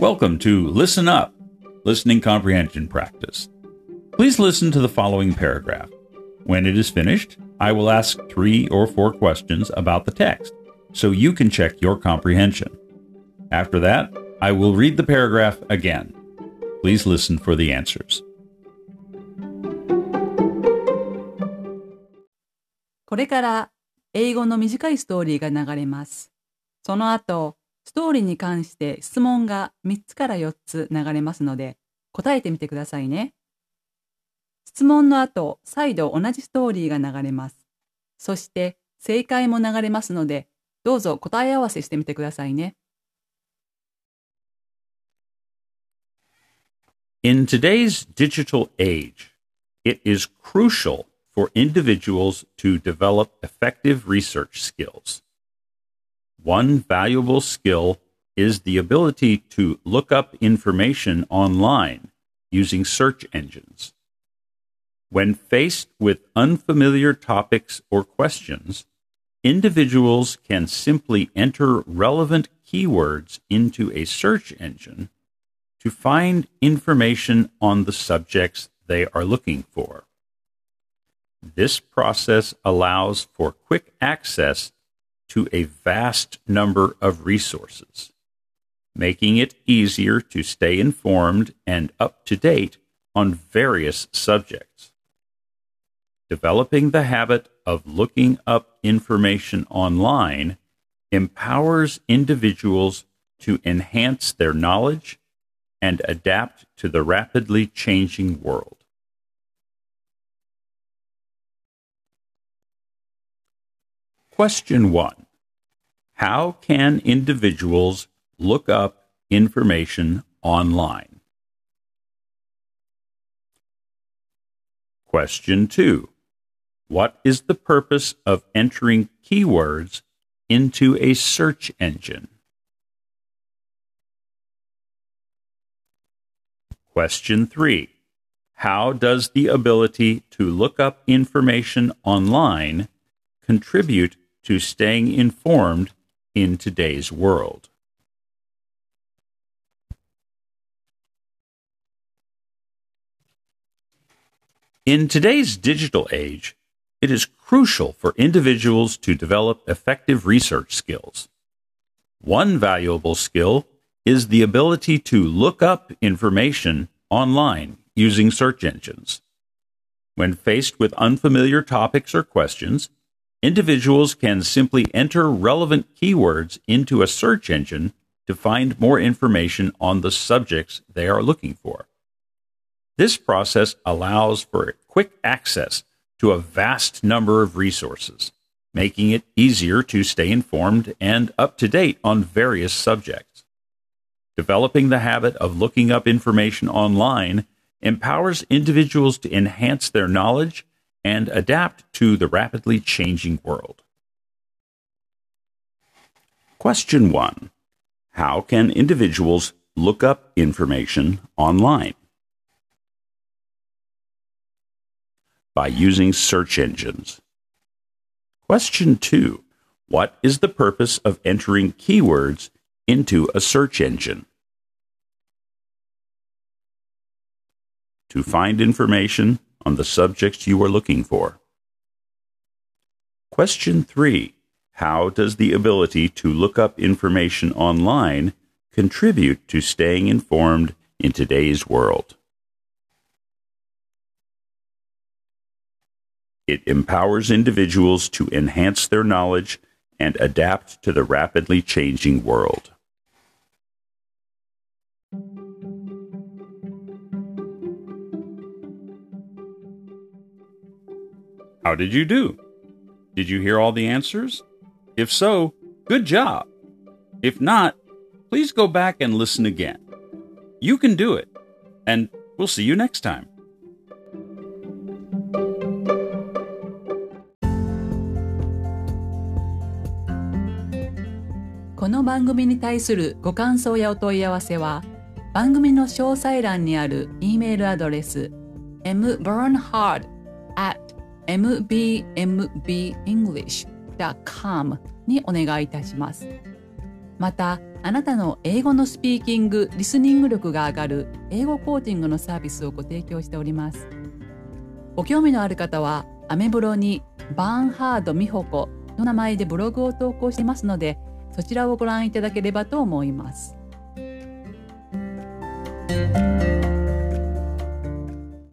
Welcome to Listen Up, Listening Comprehension Practice. Please listen to the following paragraph. When it is finished, I will ask three or four questions about the text so you can check your comprehension. After that, I will read the paragraph again. Please listen for the answers. これから英語の短いストーリーが流れます。その後、 ストーリーに関して質問が3つから4つ流れますので、答えてみてくださいね。質問の後、再度同じストーリーが流れます。そして、正解も流れますので、どうぞ答え合わせしてみてくださいね。In today's digital age, it is crucial for individuals to develop effective research skills. One valuable skill is the ability to look up information online using search engines. When faced with unfamiliar topics or questions, individuals can simply enter relevant keywords into a search engine to find information on the subjects they are looking for. This process allows for quick access to a vast number of resources, making it easier to stay informed and up to date on various subjects. Developing the habit of looking up information online empowers individuals to enhance their knowledge and adapt to the rapidly changing world. Question 1 How can individuals look up information online? Question 2 What is the purpose of entering keywords into a search engine? Question 3 How does the ability to look up information online contribute to staying informed in today's world? In today's digital age, it is crucial for individuals to develop effective research skills. One valuable skill is the ability to look up information online using search engines. When faced with unfamiliar topics or questions, individuals can simply enter relevant keywords into a search engine to find more information on the subjects they are looking for. This process allows for quick access to a vast number of resources, making it easier to stay informed and up to date on various subjects. Developing the habit of looking up information online empowers individuals to enhance their knowledge and adapt to the rapidly changing world. Question 1 How can individuals look up information online? By using search engines. Question 2 What is the purpose of entering keywords into a search engine? To find information on the subjects you are looking for. Question 3 How does the ability to look up information online contribute to staying informed in today's world? It empowers individuals to enhance their knowledge and adapt to the rapidly changing world. How did you do? Did you hear all the answers? If so, good job. If not, please go back and listen again. You can do it, and we'll see you next time. この番組に対するご感想やお問い合わせは、番組の詳細欄にある E メールアドレス mbernhard at mbmbenglish.com にお願いいたします。また、あなたの英語のスピーキング・リスニング力が上がる英語コーチングのサービスをご提供しております。ご興味のある方は、アメブロにバーンハード美穂子の名前でブログを投稿していますので、そちらをご覧いただければと思います。